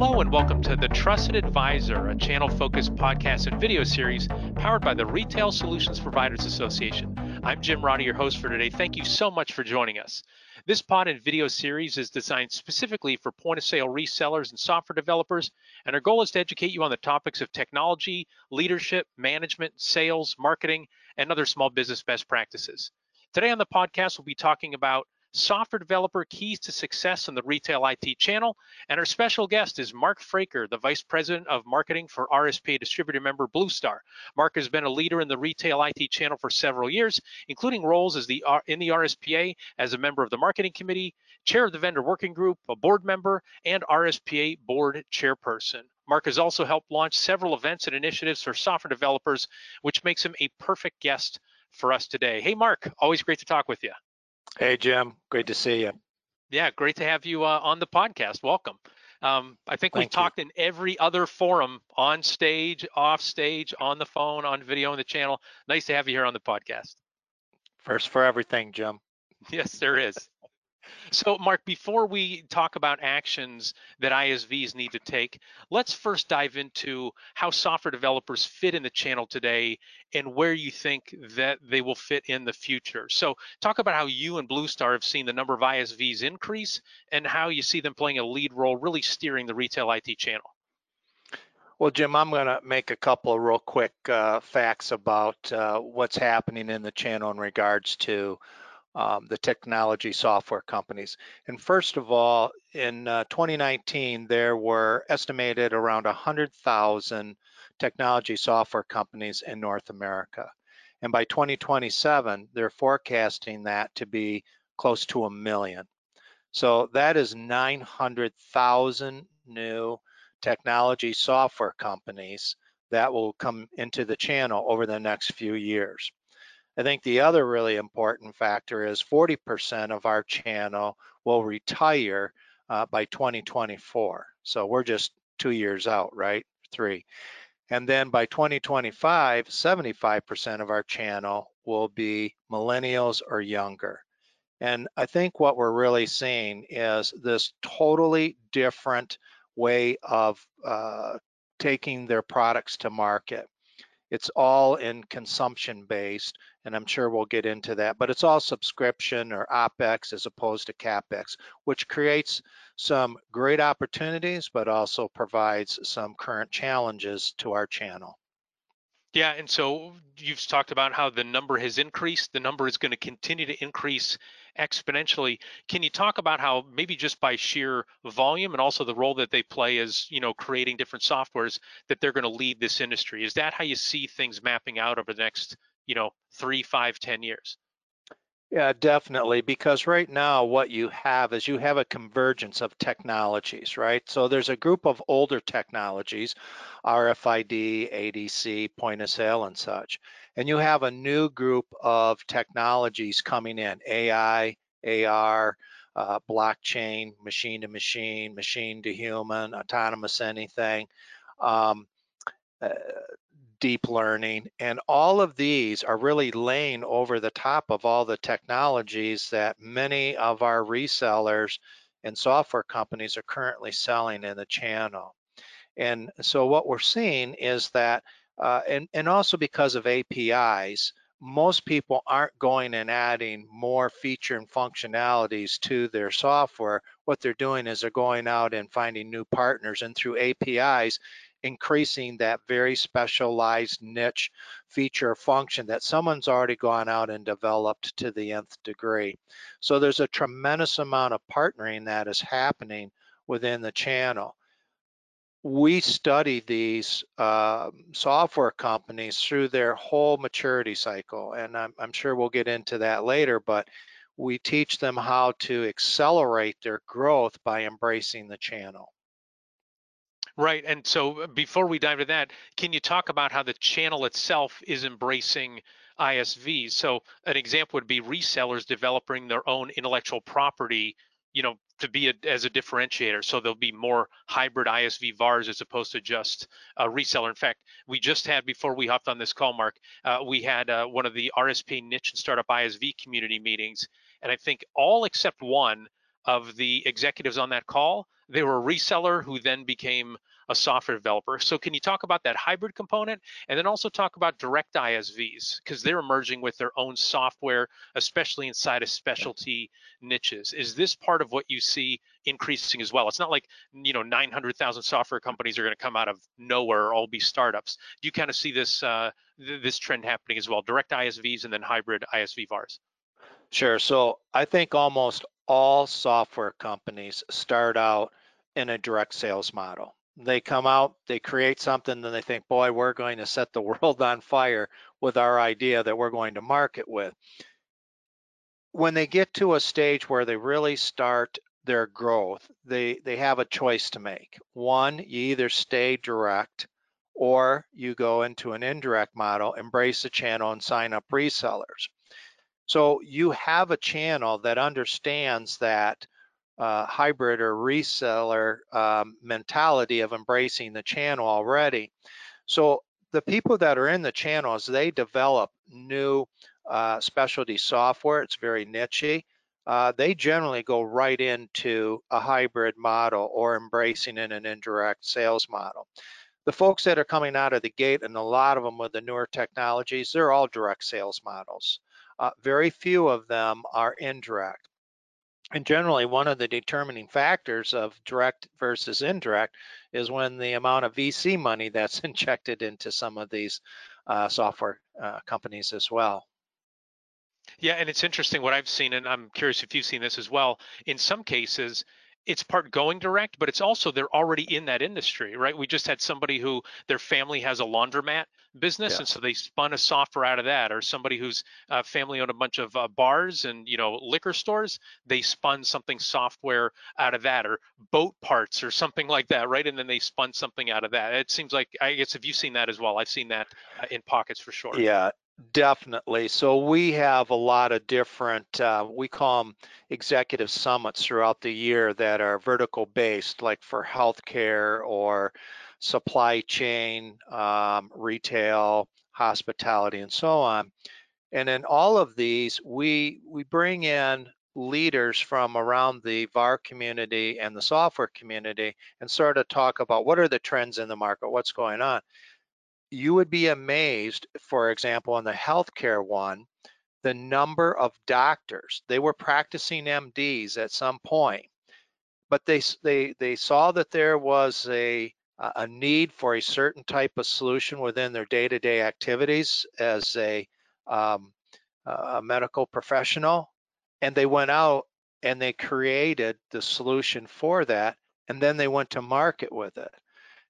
Hello and welcome to The Trusted Advisor, a channel focused podcast and video series powered by the Retail Solutions Providers Association. I'm Jim Roddy, your host for today. Thank you so much for joining us. This pod and video series is designed specifically for point of sale resellers and software developers, and our goal is to educate you on the topics of technology, leadership, management, sales, marketing, and other small business best practices. Today on the podcast, we'll be talking about software developer keys to success in the retail IT channel. And our special guest is Mark Fraker, the Vice President of Marketing for RSPA distributor member Blue Star. Mark has been a leader in the retail IT channel for several years, including roles as the in the RSPA as a member of the marketing committee, chair of the vendor working group, a board member, and RSPA board chairperson. Mark has also helped launch several events and initiatives for software developers, which makes him a perfect guest for us today. Hey, Mark, always great to talk with you. Hey, Jim. Great to see you. Yeah, great to have you uh, on the podcast. Welcome. Um, I think we've talked in every other forum on stage, off stage, on the phone, on video on the channel. Nice to have you here on the podcast. First for everything, Jim. Yes, there is. So, Mark, before we talk about actions that ISVs need to take, let's first dive into how software developers fit in the channel today and where you think that they will fit in the future. So, talk about how you and Blue Star have seen the number of ISVs increase and how you see them playing a lead role, really steering the retail IT channel. Well, Jim, I'm going to make a couple of real quick uh, facts about uh, what's happening in the channel in regards to um, the technology software companies. And first of all, in uh, 2019, there were estimated around 100,000 technology software companies in North America. And by 2027, they're forecasting that to be close to a million. So that is 900,000 new technology software companies that will come into the channel over the next few years. I think the other really important factor is 40% of our channel will retire uh, by 2024. So we're just two years out, right? Three. And then by 2025, 75% of our channel will be millennials or younger. And I think what we're really seeing is this totally different way of uh, taking their products to market. It's all in consumption based, and I'm sure we'll get into that, but it's all subscription or OPEX as opposed to CAPEX, which creates some great opportunities, but also provides some current challenges to our channel. Yeah, and so you've talked about how the number has increased. The number is going to continue to increase exponentially. Can you talk about how maybe just by sheer volume and also the role that they play as you know creating different softwares that they're going to lead this industry? Is that how you see things mapping out over the next you know three, five, ten years? Yeah, definitely. Because right now, what you have is you have a convergence of technologies, right? So there's a group of older technologies, RFID, ADC, point of sale, and such. And you have a new group of technologies coming in AI, AR, uh, blockchain, machine to machine, machine to human, autonomous anything. Um, uh, deep learning, and all of these are really laying over the top of all the technologies that many of our resellers and software companies are currently selling in the channel. And so what we're seeing is that, uh, and, and also because of APIs, most people aren't going and adding more feature and functionalities to their software. What they're doing is they're going out and finding new partners and through APIs, increasing that very specialized niche feature function that someone's already gone out and developed to the nth degree. So there's a tremendous amount of partnering that is happening within the channel. We study these uh, software companies through their whole maturity cycle, and I'm, I'm sure we'll get into that later, but we teach them how to accelerate their growth by embracing the channel. Right. And so uh, before we dive into that, can you talk about how the channel itself is embracing ISVs? So an example would be resellers developing their own intellectual property, you know, to be a, as a differentiator. So there'll be more hybrid ISV VARs as opposed to just a reseller. In fact, we just had before we hopped on this call, Mark, uh, we had uh, one of the RSP niche and startup ISV community meetings, and I think all except one of the executives on that call they were a reseller who then became a software developer. So can you talk about that hybrid component and then also talk about direct ISVs because they're emerging with their own software, especially inside of specialty niches. Is this part of what you see increasing as well? It's not like, you know, 900,000 software companies are going to come out of nowhere or all be startups. Do you kind of see this uh, th this trend happening as well? Direct ISVs and then hybrid ISV VARs? Sure. So I think almost all software companies start out in a direct sales model they come out, they create something, then they think, boy, we're going to set the world on fire with our idea that we're going to market with. When they get to a stage where they really start their growth, they, they have a choice to make. One, you either stay direct or you go into an indirect model, embrace the channel and sign up resellers. So you have a channel that understands that uh, hybrid or reseller um, mentality of embracing the channel already. So the people that are in the channels, they develop new uh, specialty software. It's very nichey. Uh, they generally go right into a hybrid model or embracing in an indirect sales model. The folks that are coming out of the gate, and a lot of them with the newer technologies, they're all direct sales models. Uh, very few of them are indirect. And generally, one of the determining factors of direct versus indirect is when the amount of VC money that's injected into some of these uh, software uh, companies as well. Yeah, and it's interesting what I've seen, and I'm curious if you've seen this as well. In some cases, it's part going direct, but it's also they're already in that industry, right? We just had somebody who their family has a laundromat business, yeah. and so they spun a software out of that, or somebody whose uh, family owned a bunch of uh, bars and you know liquor stores, they spun something software out of that, or boat parts or something like that, right? And then they spun something out of that. It seems like I guess if you've seen that as well, I've seen that uh, in pockets for sure. Yeah, Definitely. So we have a lot of different, uh, we call them executive summits throughout the year that are vertical based, like for healthcare or supply chain, um, retail, hospitality, and so on. And in all of these, we we bring in leaders from around the VAR community and the software community and sort of talk about what are the trends in the market, what's going on you would be amazed, for example, in the healthcare one, the number of doctors. They were practicing MDs at some point, but they they they saw that there was a a need for a certain type of solution within their day-to-day activities as a um, a medical professional, and they went out and they created the solution for that, and then they went to market with it.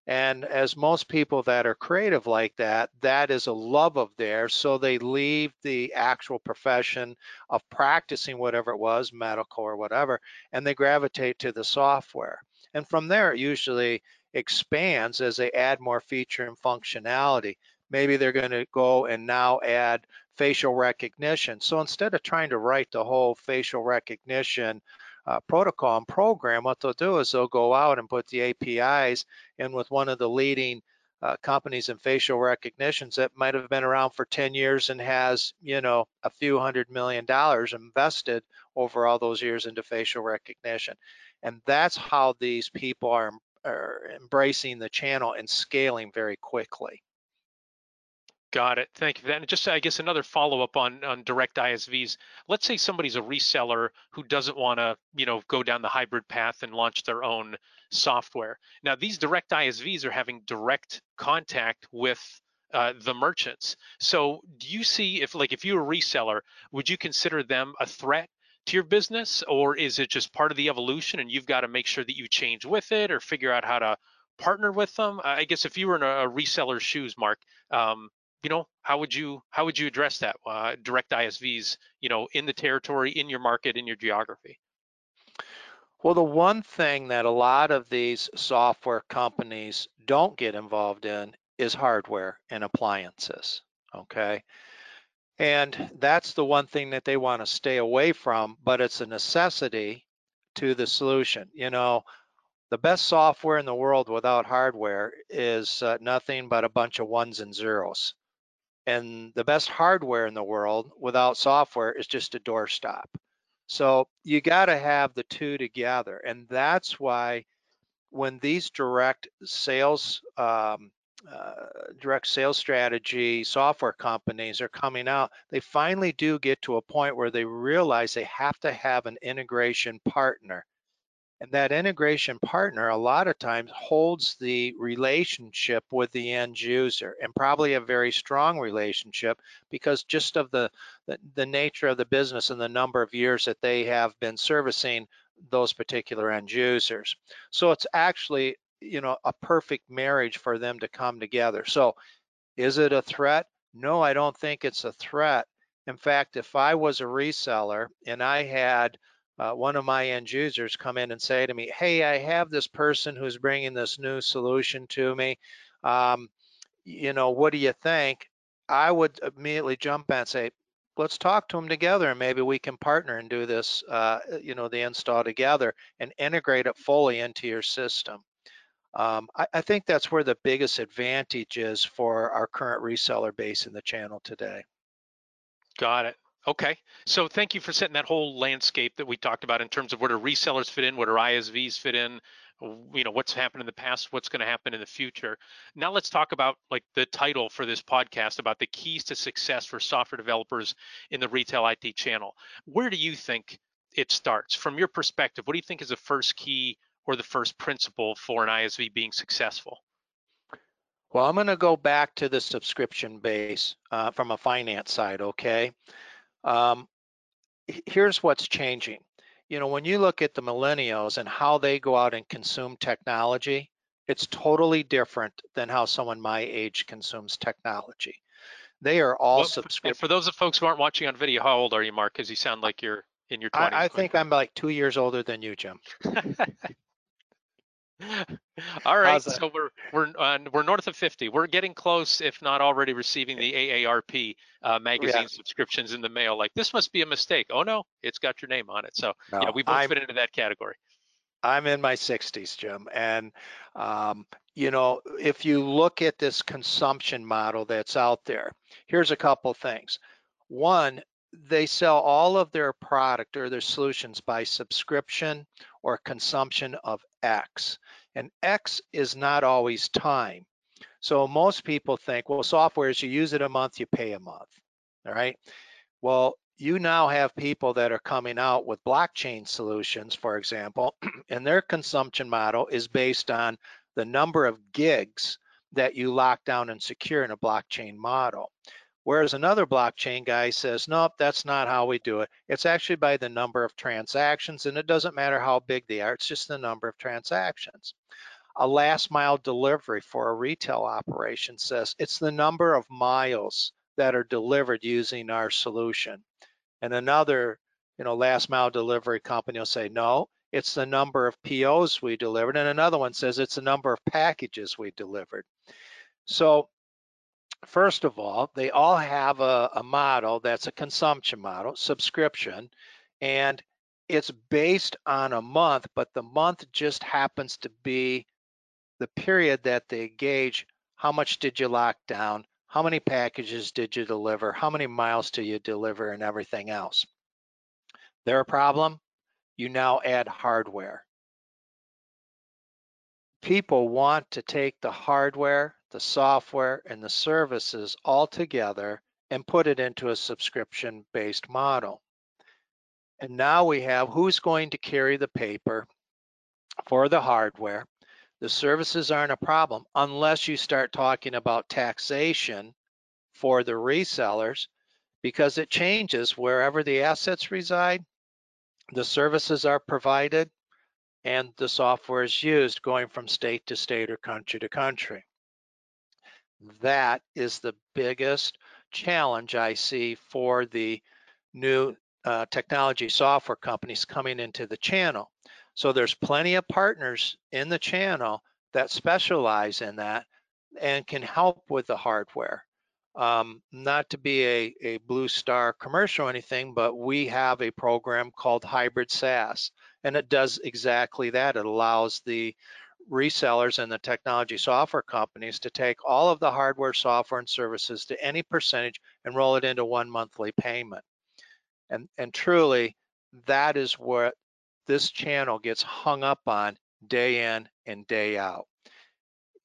And as most people that are creative like that, that is a love of theirs. So they leave the actual profession of practicing whatever it was, medical or whatever, and they gravitate to the software. And from there, it usually expands as they add more feature and functionality. Maybe they're going to go and now add facial recognition. So instead of trying to write the whole facial recognition uh, protocol and program, what they'll do is they'll go out and put the APIs in with one of the leading uh, companies in facial recognitions that might have been around for 10 years and has, you know, a few hundred million dollars invested over all those years into facial recognition. And that's how these people are, are embracing the channel and scaling very quickly. Got it. Thank you for that. And just, I guess, another follow-up on on direct ISVs. Let's say somebody's a reseller who doesn't want to, you know, go down the hybrid path and launch their own software. Now, these direct ISVs are having direct contact with uh, the merchants. So, do you see if, like, if you're a reseller, would you consider them a threat to your business, or is it just part of the evolution and you've got to make sure that you change with it or figure out how to partner with them? I guess if you were in a reseller's shoes, Mark, um, you know how would you how would you address that uh, direct isvs you know in the territory in your market in your geography? Well the one thing that a lot of these software companies don't get involved in is hardware and appliances okay? And that's the one thing that they want to stay away from but it's a necessity to the solution. You know the best software in the world without hardware is uh, nothing but a bunch of ones and zeros and the best hardware in the world without software is just a doorstop. So you got to have the two together. And that's why when these direct sales um, uh, direct sales strategy software companies are coming out, they finally do get to a point where they realize they have to have an integration partner. And that integration partner, a lot of times, holds the relationship with the end user and probably a very strong relationship because just of the, the, the nature of the business and the number of years that they have been servicing those particular end users. So it's actually you know a perfect marriage for them to come together. So is it a threat? No i don't think it's a threat. In fact if i was a reseller and i had uh, one of my end users come in and say to me hey i have this person who's bringing this new solution to me um, you know what do you think i would immediately jump and say let's talk to them together and maybe we can partner and do this uh, you know the install together and integrate it fully into your system um, I, I, think that's where the biggest advantage is for our current reseller base in the channel today. Got it. Okay. So thank you for setting that whole landscape that we talked about in terms of where do resellers fit in, where do ISVs fit in, you know, what's happened in the past, what's going to happen in the future. Now let's talk about like the title for this podcast about the keys to success for software developers in the retail IT channel. Where do you think it starts? From your perspective, what do you think is the first key or the first principle for an ISV being successful? Well, I'm going to go back to the subscription base uh, from a finance side, okay? Um, here's what's changing. You know, when you look at the millennials and how they go out and consume technology, it's totally different than how someone my age consumes technology. They are all well, subscription. For those of folks who aren't watching on video, how old are you, Mark? Because you sound like you're in your 20s. I, I think I'm like two years older than you, Jim. All right, so we're we're uh, we're north of 50. We're getting close, if not already receiving the AARP uh, magazine yeah. subscriptions in the mail. Like this must be a mistake. Oh no, it's got your name on it. So no, yeah, we both I'm, fit into that category. I'm in my 60s, Jim, and um, you know if you look at this consumption model that's out there, here's a couple things. One, they sell all of their product or their solutions by subscription or consumption of X. And X is not always time. So most people think, well, software is you use it a month, you pay a month. All right. Well, you now have people that are coming out with blockchain solutions, for example, and their consumption model is based on the number of gigs that you lock down and secure in a blockchain model. Whereas another blockchain guy says, nope, that's not how we do it. It's actually by the number of transactions, and it doesn't matter how big they are, it's just the number of transactions. A last mile delivery for a retail operation says it's the number of miles that are delivered using our solution. And another, you know, last mile delivery company will say, no, it's the number of POs we delivered. And another one says it's the number of packages we delivered. So First of all, they all have a, a model that's a consumption model, subscription, and it's based on a month, but the month just happens to be the period that they gauge how much did you lock down, how many packages did you deliver, how many miles do you deliver, and everything else. Their problem, you now add hardware. People want to take the hardware the software, and the services all together and put it into a subscription-based model. And now we have who's going to carry the paper for the hardware. The services aren't a problem unless you start talking about taxation for the resellers because it changes wherever the assets reside, the services are provided, and the software is used going from state to state or country to country. That is the biggest challenge I see for the new uh, technology software companies coming into the channel. So there's plenty of partners in the channel that specialize in that and can help with the hardware. Um, not to be a, a blue star commercial or anything, but we have a program called Hybrid SaaS, and it does exactly that. It allows the resellers and the technology software companies to take all of the hardware, software, and services to any percentage and roll it into one monthly payment. And, and truly, that is what this channel gets hung up on day in and day out.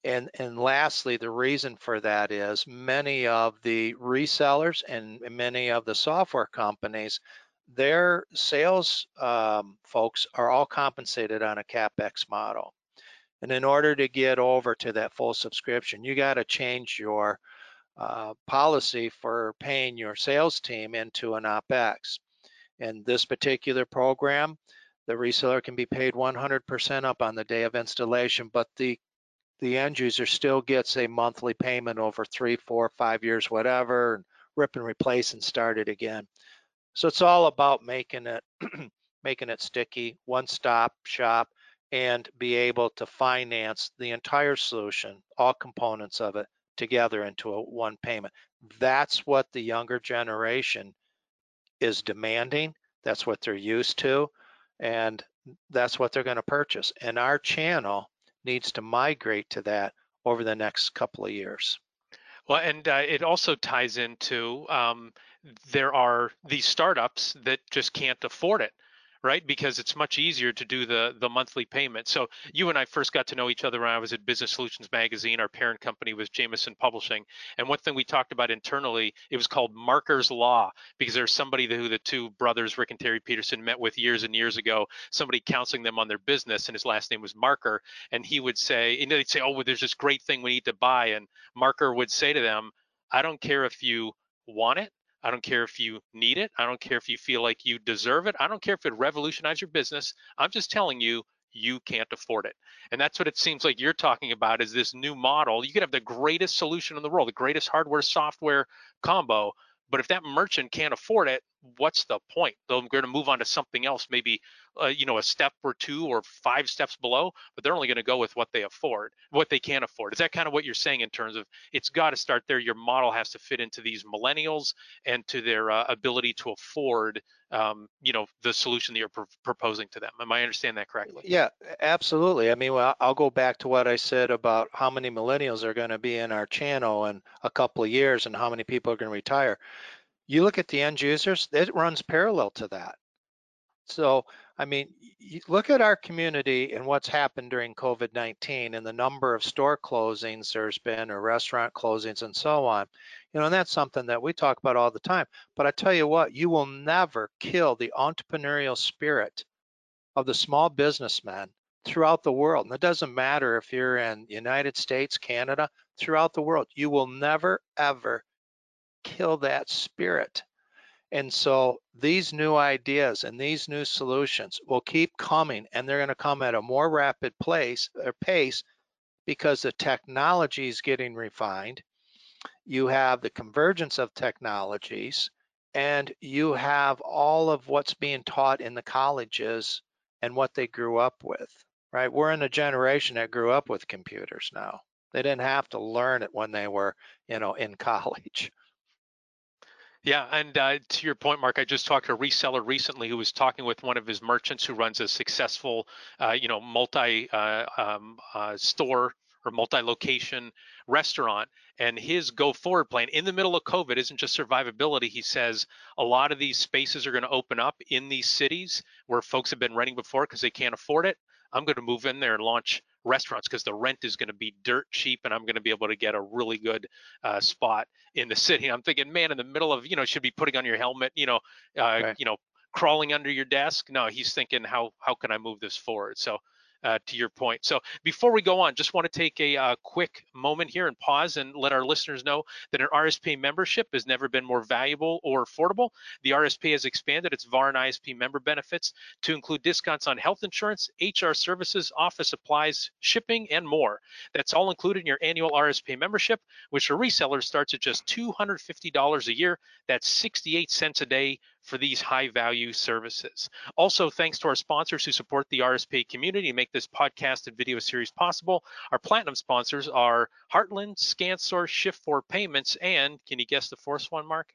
And, and lastly, the reason for that is many of the resellers and many of the software companies, their sales um, folks are all compensated on a CapEx model. And in order to get over to that full subscription, you got to change your uh, policy for paying your sales team into an OPEX. In this particular program, the reseller can be paid 100% up on the day of installation, but the the end user still gets a monthly payment over three, four, five years, whatever, and rip and replace and start it again. So it's all about making it making it sticky, one-stop shop, and be able to finance the entire solution, all components of it together into a one payment. That's what the younger generation is demanding. That's what they're used to, and that's what they're going to purchase. And our channel needs to migrate to that over the next couple of years. Well, and uh, it also ties into um, there are these startups that just can't afford it right? Because it's much easier to do the the monthly payment. So you and I first got to know each other when I was at Business Solutions Magazine. Our parent company was Jameson Publishing, and one thing we talked about internally, it was called Marker's Law, because there's somebody who the two brothers, Rick and Terry Peterson, met with years and years ago. Somebody counseling them on their business, and his last name was Marker, and he would say, and they'd say, oh, well, there's this great thing we need to buy, and Marker would say to them, I don't care if you want it I don't care if you need it. I don't care if you feel like you deserve it. I don't care if it revolutionized your business. I'm just telling you, you can't afford it. And that's what it seems like you're talking about is this new model. You could have the greatest solution in the world, the greatest hardware software combo, but if that merchant can't afford it, what's the point? They're going to move on to something else, maybe uh, you know a step or two or five steps below, but they're only going to go with what they afford, what they can afford. Is that kind of what you're saying in terms of it's got to start there? Your model has to fit into these millennials and to their uh, ability to afford, um, you know, the solution that you're pr- proposing to them. Am I understanding that correctly? Yeah, absolutely. I mean, well, I'll go back to what I said about how many millennials are going to be in our channel in a couple of years and how many people are going to retire. You look at the end users, it runs parallel to that. So, I mean, look at our community and what's happened during COVID 19 and the number of store closings there's been or restaurant closings and so on. You know, and that's something that we talk about all the time. But I tell you what, you will never kill the entrepreneurial spirit of the small businessman throughout the world. And it doesn't matter if you're in United States, Canada, throughout the world. You will never, ever kill that spirit. And so these new ideas and these new solutions will keep coming and they're going to come at a more rapid place or pace because the technology is getting refined. You have the convergence of technologies and you have all of what's being taught in the colleges and what they grew up with, right? We're in a generation that grew up with computers now. They didn't have to learn it when they were, you know, in college. Yeah, and uh, to your point, Mark, I just talked to a reseller recently who was talking with one of his merchants who runs a successful, uh, you know, multi uh, um, uh, store or multi-location restaurant and his go forward plan in the middle of covid isn't just survivability. He says a lot of these spaces are going to open up in these cities where folks have been renting before because they can't afford it. I'm going to move in there and launch restaurants because the rent is going to be dirt cheap and I'm going to be able to get a really good uh, spot in the city. I'm thinking, man, in the middle of, you know, should be putting on your helmet, you know, uh, right. you know, crawling under your desk. No, he's thinking, how how can I move this forward? So uh, to your point. So before we go on, just want to take a uh, quick moment here and pause and let our listeners know that an RSP membership has never been more valuable or affordable. The RSP has expanded its VAR and ISV member benefits to include discounts on health insurance, HR services, office supplies, shipping, and more. That's all included in your annual RSP membership, which for resellers starts at just $250 a year. That's 68 cents a day for these high value services. Also, thanks to our sponsors who support the RSP community and make this podcast and video series possible. Our platinum sponsors are Heartland, ScanSource, Shift4 Payments, and can you guess the fourth one, Mark?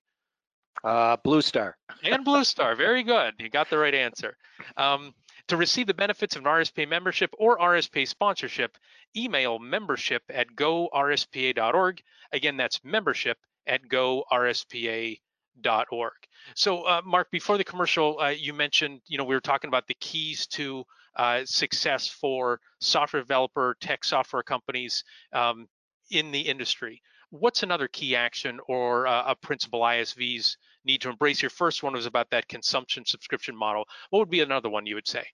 Uh, Blue Star. and Blue Star. Very good. You got the right answer. Um, to receive the benefits of an RSP membership or RSP sponsorship, email membership at gorspa.org. Again, that's membership at gorspa.org org. So, uh, Mark, before the commercial, uh, you mentioned, you know, we were talking about the keys to uh, success for software developer, tech software companies um, in the industry. What's another key action or uh, a principle ISVs need to embrace? Your first one was about that consumption subscription model. What would be another one you would say?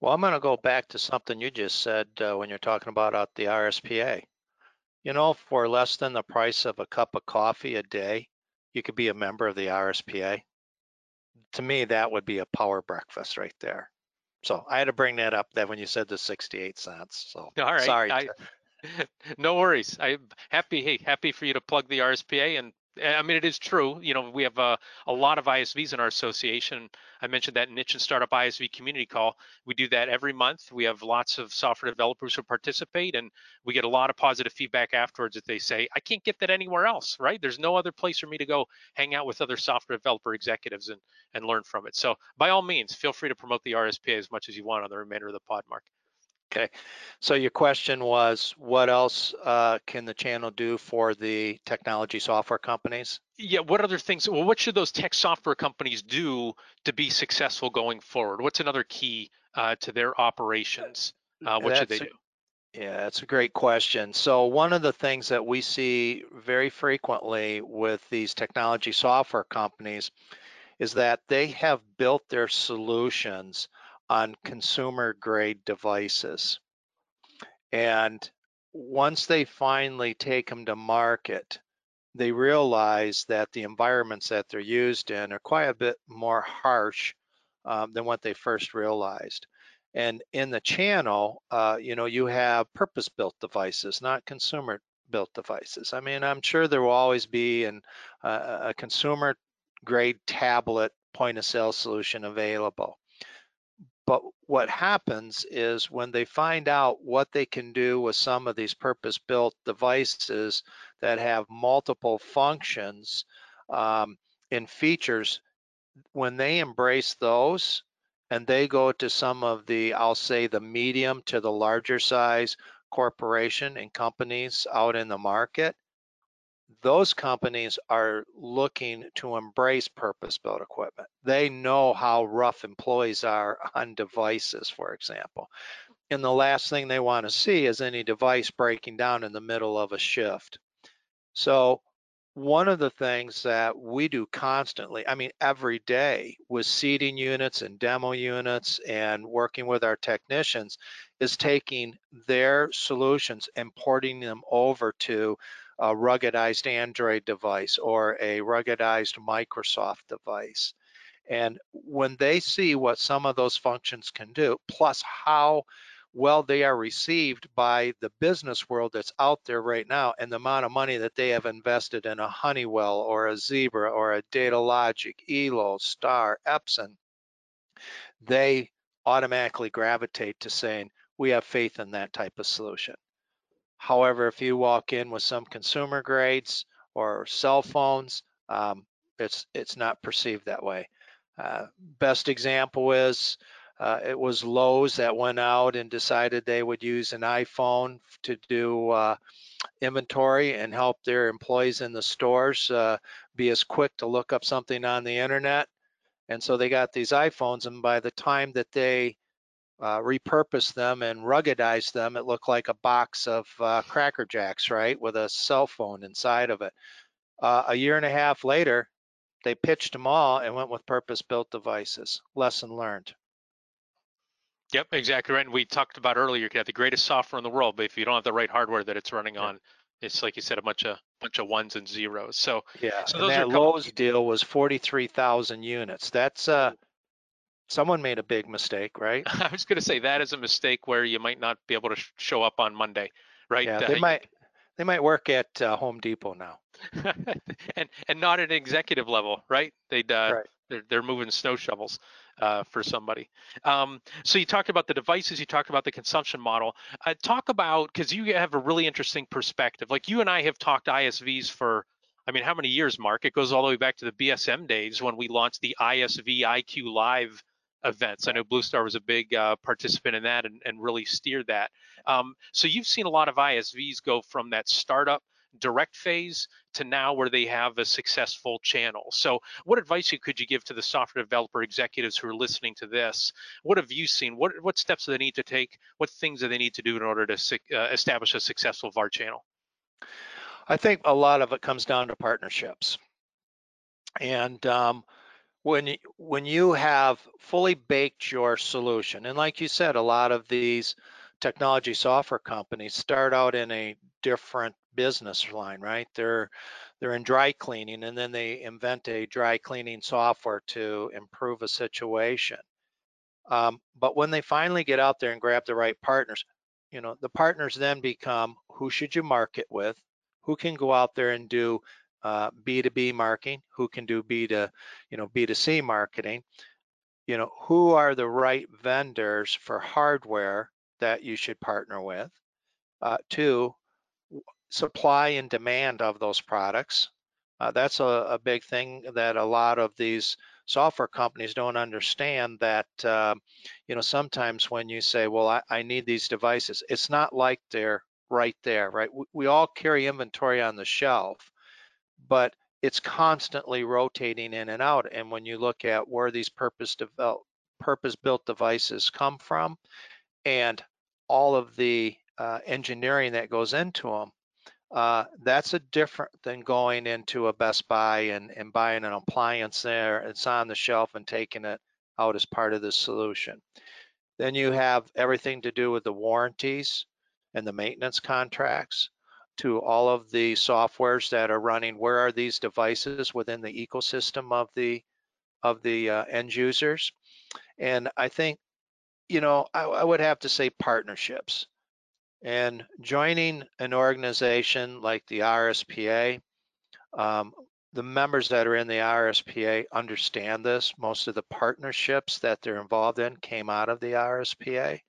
Well, I'm going to go back to something you just said uh, when you're talking about uh, the RSPA. You know, for less than the price of a cup of coffee a day, you could be a member of the RSPA. To me, that would be a power breakfast right there. So I had to bring that up that when you said the 68 cents. So all right, sorry. I, no worries. I'm happy. Hey, happy for you to plug the RSPA and I mean, it is true. You know, we have a, a lot of ISVs in our association. I mentioned that niche and startup ISV community call. We do that every month. We have lots of software developers who participate, and we get a lot of positive feedback afterwards that they say, I can't get that anywhere else, right? There's no other place for me to go hang out with other software developer executives and, and learn from it. So by all means, feel free to promote the RSPA as much as you want on the remainder of the pod, Mark. Okay, so your question was, what else uh, can the channel do for the technology software companies? Yeah, what other things? Well, what should those tech software companies do to be successful going forward? What's another key uh, to their operations? Uh, what that's should they a, do? Yeah, that's a great question. So one of the things that we see very frequently with these technology software companies is that they have built their solutions on consumer grade devices. And once they finally take them to market, they realize that the environments that they're used in are quite a bit more harsh um, than what they first realized. And in the channel, uh, you know, you have purpose-built devices, not consumer-built devices. I mean, I'm sure there will always be an, uh, a consumer-grade tablet point-of-sale solution available. But what happens is when they find out what they can do with some of these purpose built devices that have multiple functions um, and features, when they embrace those and they go to some of the, I'll say the medium to the larger size corporation and companies out in the market, those companies are looking to embrace purpose-built equipment. They know how rough employees are on devices, for example. And the last thing they want to see is any device breaking down in the middle of a shift. So one of the things that we do constantly, I mean, every day with seating units and demo units and working with our technicians is taking their solutions and porting them over to a ruggedized Android device or a ruggedized Microsoft device. And when they see what some of those functions can do, plus how well they are received by the business world that's out there right now and the amount of money that they have invested in a Honeywell or a Zebra or a Datalogic, Elo, Star, Epson, they automatically gravitate to saying, we have faith in that type of solution. However, if you walk in with some consumer grades or cell phones, um, it's it's not perceived that way. Uh, best example is uh, it was Lowe's that went out and decided they would use an iPhone to do uh, inventory and help their employees in the stores uh, be as quick to look up something on the internet. And so they got these iPhones, and by the time that they uh, repurposed them and ruggedized them. It looked like a box of uh, Cracker Jacks, right, with a cell phone inside of it. Uh, a year and a half later, they pitched them all and went with purpose-built devices. Lesson learned. Yep, exactly right. And we talked about earlier, you can have the greatest software in the world, but if you don't have the right hardware that it's running on, it's like you said, a bunch of bunch of ones and zeros. So yeah, so and that Lowe's deal was 43,000 units. That's uh, someone made a big mistake, right? I was going to say that is a mistake where you might not be able to sh- show up on Monday, right? Yeah, they uh, might they might work at uh, Home Depot now, and and not at an executive level, right? They'd uh, right. they're they're moving snow shovels uh, for somebody. Um, so you talked about the devices, you talked about the consumption model. Uh, talk about because you have a really interesting perspective. Like you and I have talked ISVs for. I mean, how many years, Mark? It goes all the way back to the BSM days when we launched the ISV IQ Live events. I know Blue Star was a big uh, participant in that and, and really steered that. Um, so you've seen a lot of ISVs go from that startup direct phase to now where they have a successful channel. So what advice could you give to the software developer executives who are listening to this? What have you seen? What, what steps do they need to take? What things do they need to do in order to uh, establish a successful VAR channel? I think a lot of it comes down to partnerships. And um, when you, when you have fully baked your solution, and like you said, a lot of these technology software companies start out in a different business line, right? They're they're in dry cleaning and then they invent a dry cleaning software to improve a situation. Um, but when they finally get out there and grab the right partners, you know, the partners then become who should you market with, who can go out there and do uh, B2B marketing, who can do B to, you know, B2C marketing, you know, who are the right vendors for hardware that you should partner with. Uh, two, supply and demand of those products. Uh, that's a, a, big thing that a lot of these software companies don't understand that, uh, you know, sometimes when you say, well, I, I, need these devices, it's not like they're right there, right? We, we all carry inventory on the shelf, but it's constantly rotating in and out. And when you look at where these purpose develop, purpose-built devices come from and all of the uh, engineering that goes into them, uh, that's a different than going into a Best Buy and, and buying an appliance there. It's on the shelf and taking it out as part of the solution. Then you have everything to do with the warranties and the maintenance contracts to all of the softwares that are running. Where are these devices within the ecosystem of the of the uh, end users? And I think, you know, I, I would have to say partnerships. And joining an organization like the RSPA, um, the members that are in the RSPA understand this. Most of the partnerships that they're involved in came out of the RSPA.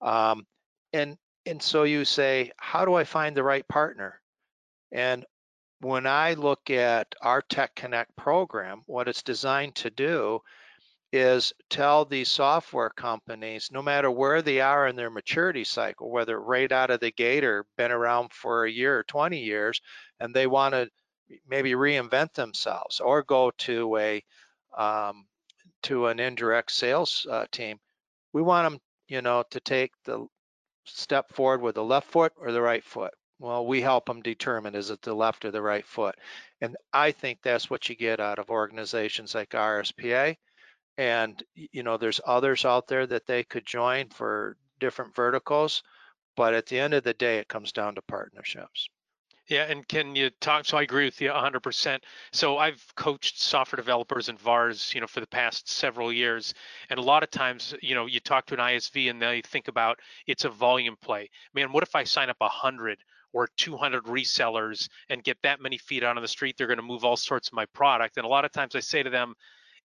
Um, and, and so you say, how do I find the right partner? And when I look at our Tech Connect program, what it's designed to do is tell these software companies, no matter where they are in their maturity cycle, whether right out of the gate or been around for a year or 20 years, and they want to maybe reinvent themselves or go to a um, to an indirect sales uh, team, we want them, you know, to take the step forward with the left foot or the right foot. Well, we help them determine is it the left or the right foot, and I think that's what you get out of organizations like RSPA and you know there's others out there that they could join for different verticals but at the end of the day it comes down to partnerships yeah, and can you talk? So I agree with you 100%. So I've coached software developers and VARs, you know, for the past several years, and a lot of times, you know, you talk to an ISV and they think about it's a volume play. Man, what if I sign up 100 or 200 resellers and get that many feet out on the street? They're going to move all sorts of my product, and a lot of times I say to them,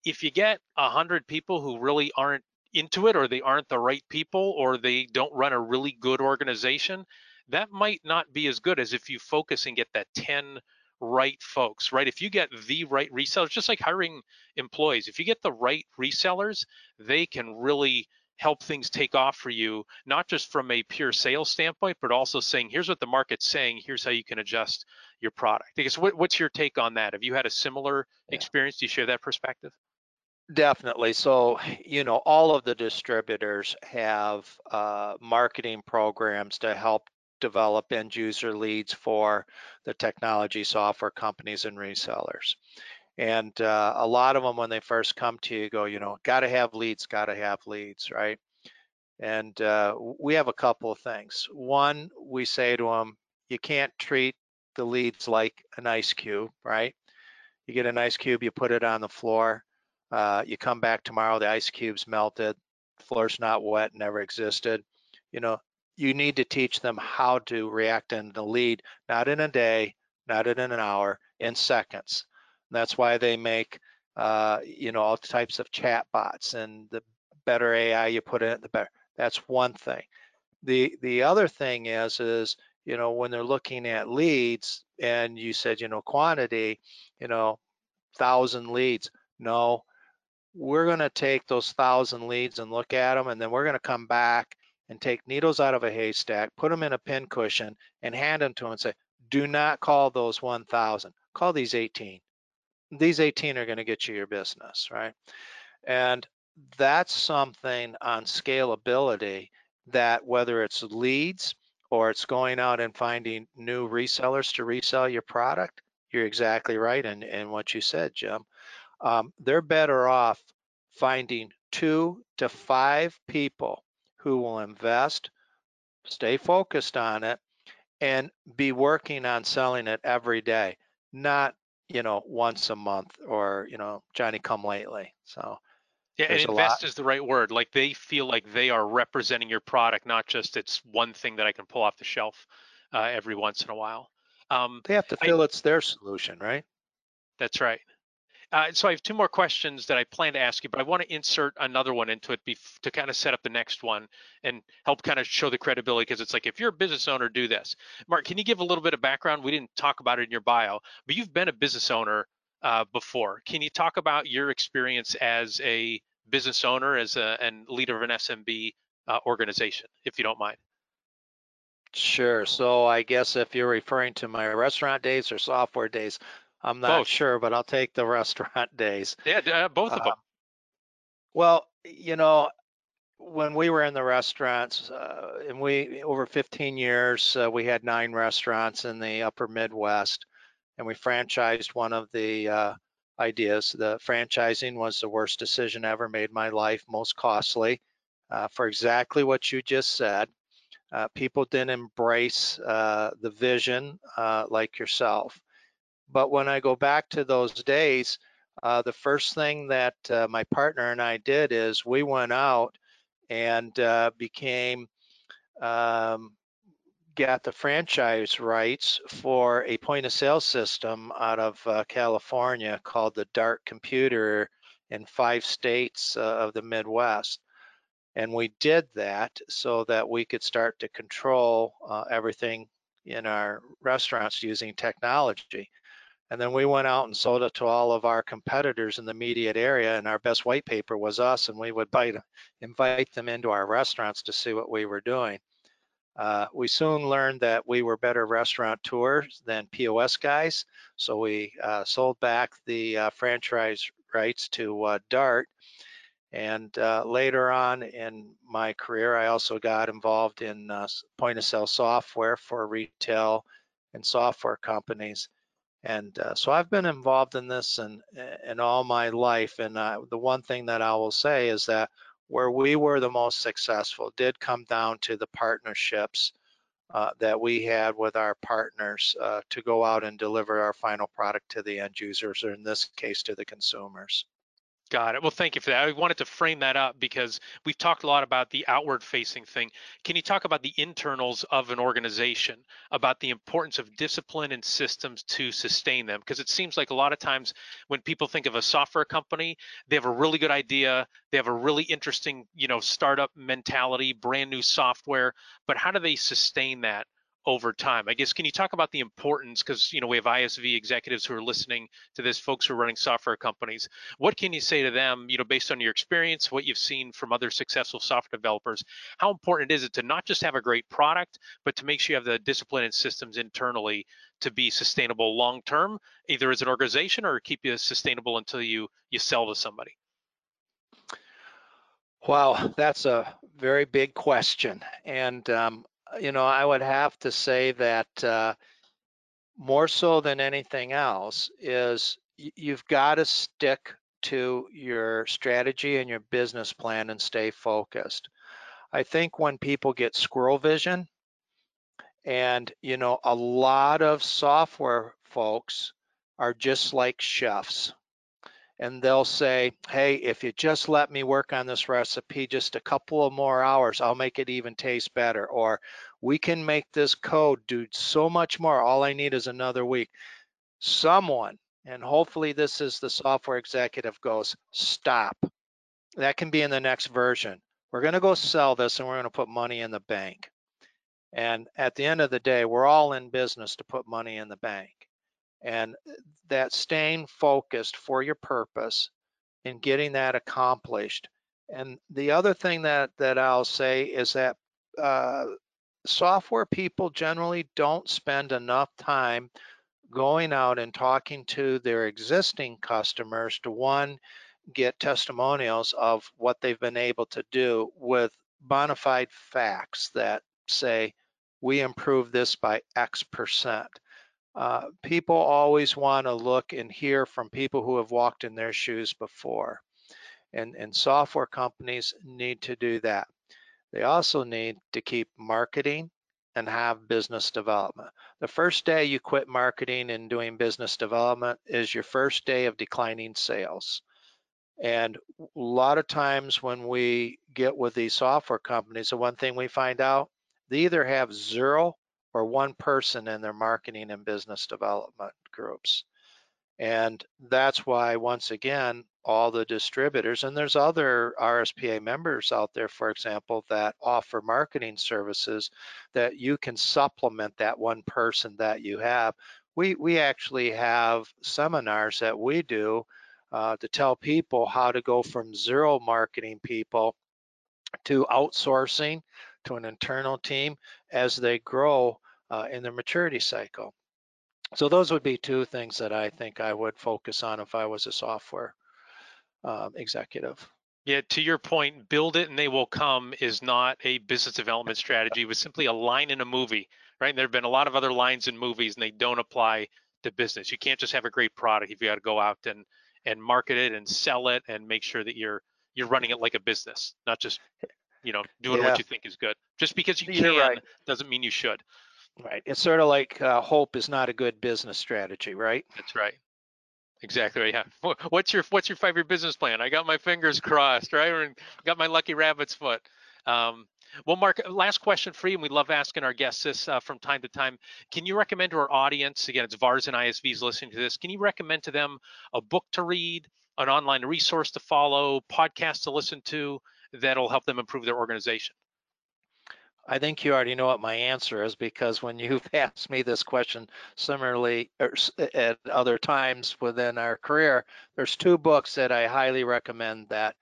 if you get hundred people who really aren't into it or they aren't the right people or they don't run a really good organization that might not be as good as if you focus and get that 10 right folks right? If you get the right resellers just like hiring employees if you get the right resellers they can really help things take off for you not just from a pure sales standpoint but also saying here's what the market's saying here's how you can adjust your product. I guess what, what's your take on that? Have you had a similar yeah. experience? Do you share that perspective? Definitely. So, you know, all of the distributors have uh, marketing programs to help develop end user leads for the technology software companies and resellers. And uh, a lot of them, when they first come to you, go, you know, got to have leads, got to have leads, right? And uh, we have a couple of things. One, we say to them, you can't treat the leads like an ice cube, right? You get an ice cube, you put it on the floor, uh, you come back tomorrow, the ice cube's melted, floor's not wet, never existed. You know, you need to teach them how to react in the lead, not in a day, not in an hour, in seconds. And that's why they make, uh, you know, all types of chat bots and the better AI you put in it, the better. That's one thing. The the other thing is is you know when they're looking at leads and you said you know quantity, you know, thousand leads. No, we're going to take those thousand leads and look at them, and then we're going to come back and take needles out of a haystack, put them in a pin cushion, and hand them to them and say, Do not call those 1,000. Call these 18. These 18 are going to get you your business, right? And that's something on scalability that whether it's leads or it's going out and finding new resellers to resell your product, you're exactly right in, in what you said, Jim. Um, they're better off finding two to five people who will invest, stay focused on it, and be working on selling it every day, not you know once a month or you know Johnny come lately. So yeah, and invest is the right word. Like they feel like they are representing your product, not just it's one thing that I can pull off the shelf uh, every once in a while. Um, they have to feel I, it's their solution, right? That's right. Uh, so I have two more questions that I plan to ask you, but I want to insert another one into it to kind of set up the next one and help kind of show the credibility because it's like if you're a business owner, do this. Mark, can you give a little bit of background? We didn't talk about it in your bio, but you've been a business owner uh, before. Can you talk about your experience as a business owner, as a and leader of an SMB uh, organization, if you don't mind? Sure. So I guess if you're referring to my restaurant days or software days, I'm not both. sure, but I'll take the restaurant days. Yeah, uh, both of them. Uh, well, you know, when we were in the restaurants, uh, and we over 15 years, uh, we had nine restaurants in the Upper Midwest, and we franchised one of the uh, ideas. The franchising was the worst decision ever made in my life, most costly, uh, for exactly what you just said. people didn't embrace the vision like yourself. But when I go back to those days, uh, the first thing that uh, my partner and I did is we went out and uh, became um, got the franchise rights for a point of sale system out of uh, California called the Dart Computer in five states uh, of the Midwest. And we did that so that we could start to control uh, everything in our restaurants using technology. And then we went out and sold it to all of our competitors in the immediate area, and our best white paper was us, and we would bite, invite them into our restaurants to see what we were doing. Uh, we soon learned that we were better restaurateurs than POS guys, so we uh, sold back the uh, franchise rights to uh, Dart. And uh, later on in my career, I also got involved in uh, point of sale software for retail and software companies. And uh, so I've been involved in this in, in all my life. And uh, the one thing that I will say is that where we were the most successful did come down to the partnerships uh, that we had with our partners uh, to go out and deliver our final product to the end users, or in this case, to the consumers. Got it. Well, thank you for that. I wanted to frame that up because we've talked a lot about the outward facing thing. Can you talk about the internals of an organization, about the importance of discipline and systems to sustain them? Because it seems like a lot of times when people think of a software company, they have a really good idea, they have a really interesting, you know, startup mentality, brand new software, but how do they sustain that over time. I guess can you talk about the importance because you know we have ISV executives who are listening to this, folks who are running software companies. What can you say to them, you know, based on your experience, what you've seen from other successful software developers? How important is it to not just have a great product, but to make sure you have the discipline and systems internally to be sustainable long term, either as an organization or keep you sustainable until you you sell to somebody? Wow, that's a very big question. And um, you know, I would have to say that uh, more so than anything else is you've got to stick to your strategy and your business plan and stay focused. I think when people get squirrel vision, and you know, a lot of software folks are just like chefs and they'll say, hey, if you just let me work on this recipe just a couple of more hours, I'll make it even taste better. Or we can make this code do so much more. All I need is another week. Someone, and hopefully this is the software executive goes, stop. That can be in the next version. We're going to go sell this and we're going to put money in the bank. And at the end of the day, we're all in business to put money in the bank and that staying focused for your purpose and getting that accomplished. And the other thing that that I'll say is that uh, software people generally don't spend enough time going out and talking to their existing customers to one, get testimonials of what they've been able to do with bona fide facts that say, we improved this by X percent. Uh, people always want to look and hear from people who have walked in their shoes before. And, and software companies need to do that. They also need to keep marketing and have business development. The first day you quit marketing and doing business development is your first day of declining sales. And a lot of times when we get with these software companies, the one thing we find out, they either have zero or one person in their marketing and business development groups. And that's why, once again, all the distributors, and there's other RSPA members out there, for example, that offer marketing services that you can supplement that one person that you have. We, we actually have seminars that we do uh, to tell people how to go from zero marketing people to outsourcing to an internal team as they grow uh, in their maturity cycle. So those would be two things that I think I would focus on if I was a software um, executive. Yeah, to your point, build it and they will come is not a business development strategy. It was simply a line in a movie, right? And there have been a lot of other lines in movies and they don't apply to business. You can't just have a great product if you got to go out and and market it and sell it and make sure that you're you're running it like a business, not just you know doing yeah. what you think is good. Just because you can right. doesn't mean you should. Right. It's sort of like uh, hope is not a good business strategy, right? That's right. Exactly. Right. Yeah. What's your What's your five year business plan? I got my fingers crossed, right? Or got my lucky rabbit's foot. Um, well, Mark, last question for you, and we love asking our guests this uh, from time to time. Can you recommend to our audience, again, it's VARs and ISVs listening to this, can you recommend to them a book to read, an online resource to follow, podcast to listen to that'll help them improve their organization? I think you already know what my answer is because when you've asked me this question similarly at other times within our career, there's two books that I highly recommend that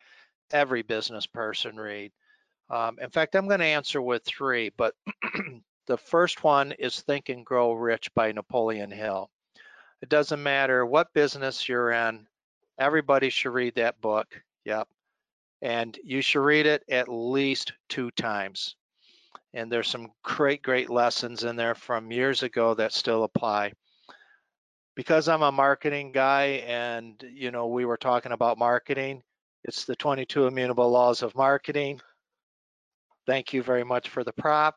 every business person read. Um, in fact, I'm going to answer with three, but the first one is Think and Grow Rich by Napoleon Hill. It doesn't matter what business you're in, everybody should read that book. Yep. And you should read it at least two times and there's some great, great lessons in there from years ago that still apply. Because I'm a marketing guy and, you know, we were talking about marketing, it's the 22 immutable laws of marketing. Thank you very much for the prop.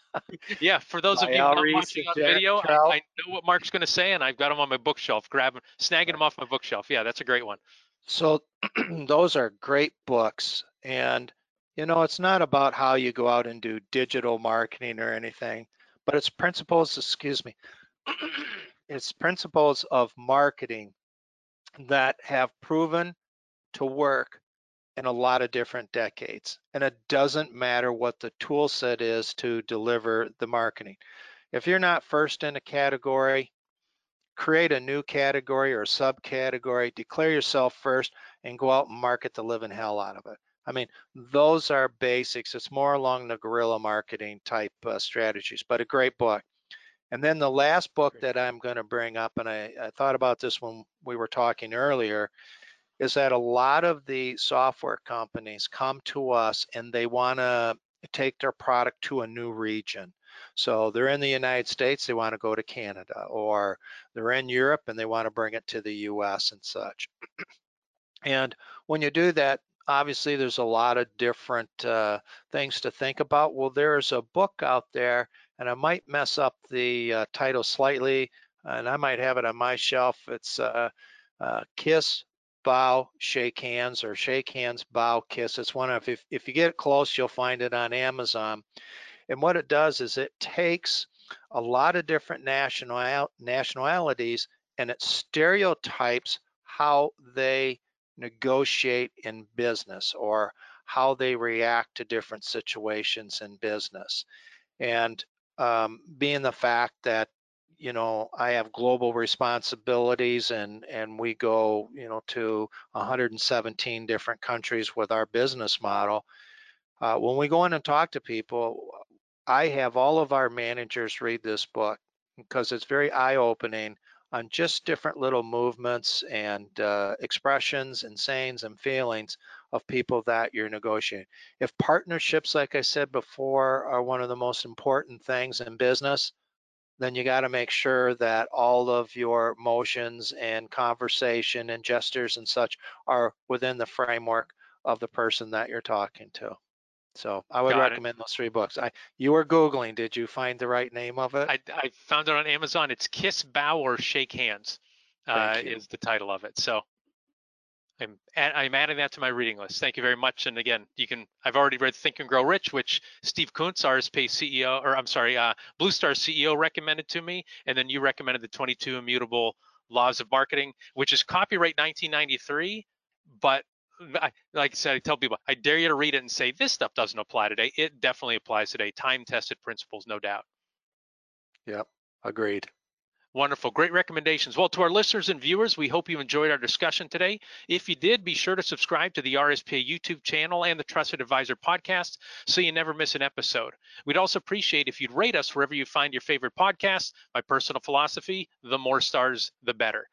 yeah, for those of you not watching on video, I, I, know what Mark's going to say, and I've got them on my bookshelf, grabbing, snagging them off my bookshelf. Yeah, that's a great one. So those are great books, and you know, it's not about how you go out and do digital marketing or anything, but it's principles, excuse me, it's principles of marketing that have proven to work in a lot of different decades. And it doesn't matter what the tool set is to deliver the marketing. If you're not first in a category, create a new category or subcategory, declare yourself first, and go out and market the living hell out of it. I mean, those are basics. It's more along the guerrilla marketing type uh, strategies, but a great book. And then the last book that I'm going to bring up, and I, I thought about this when we were talking earlier, is that a lot of the software companies come to us and they want to take their product to a new region. So they're in the United States, they want to go to Canada, or they're in Europe and they want to bring it to the US and such. and when you do that, obviously there's a lot of different uh, things to think about. Well, there's a book out there, and I might mess up the uh, title slightly, and I might have it on my shelf. It's uh, uh Kiss, Bow, Shake Hands, or Shake Hands, Bow, Kiss. It's one of, if, if you get close, you'll find it on Amazon. And what it does is it takes a lot of different national nationalities and it stereotypes how they negotiate in business or how they react to different situations in business. And um, being the fact that you know I have global responsibilities and and we go you know to 117 different countries with our business model. Uh, when we go in and talk to people, I have all of our managers read this book because it's very eye-opening on just different little movements and uh, expressions and sayings and feelings of people that you're negotiating. If partnerships, like I said before, are one of the most important things in business, then you got to make sure that all of your motions and conversation and gestures and such are within the framework of the person that you're talking to. So I would Got it. recommend those three books. I you were googling. Did you find the right name of it? I, I found it on Amazon. It's Kiss, Bow, or Shake Hands uh, is the title of it. So I'm I'm adding that to my reading list. Thank you very much. And again, you can I've already read Think and Grow Rich, which Steve Kuntz, RSP CEO, or I'm sorry, uh, Blue Star CEO recommended to me, and then you recommended the 22 Immutable Laws of Marketing, which is copyright 1993, but I, like I said, I tell people, I dare you to read it and say this stuff doesn't apply today. It definitely applies today. Time-tested principles, no doubt. Yep, agreed. Wonderful. Great recommendations. Well, to our listeners and viewers, we hope you enjoyed our discussion today. If you did, be sure to subscribe to the RSPA YouTube channel and the Trusted Advisor podcast so you never miss an episode. We'd also appreciate if you'd rate us wherever you find your favorite podcast. My personal philosophy the more stars, the better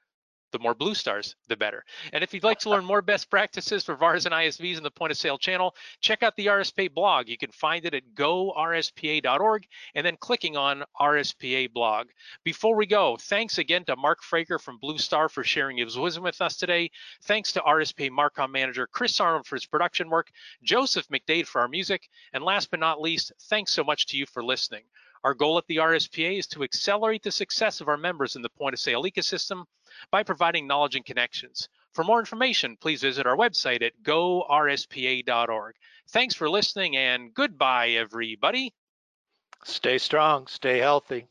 the more blue stars, the better. And if you'd like to learn more best practices for VARs and ISVs in the point of sale channel, check out the RSPA blog. You can find it at gorspa.org and then clicking on RSPA blog. Before we go, thanks again to Mark Fralick from Blue Star for sharing his wisdom with us today. Thanks to RSPA Marcom manager Chris Arnold for his production work, Joseph McDade for our music, and last but not least, thanks so much to you for listening. Our goal at the RSPA is to accelerate the success of our members in the point of sale ecosystem by providing knowledge and connections. For more information, please visit our website at gorspa.org. Thanks for listening and goodbye, everybody. Stay strong, stay healthy.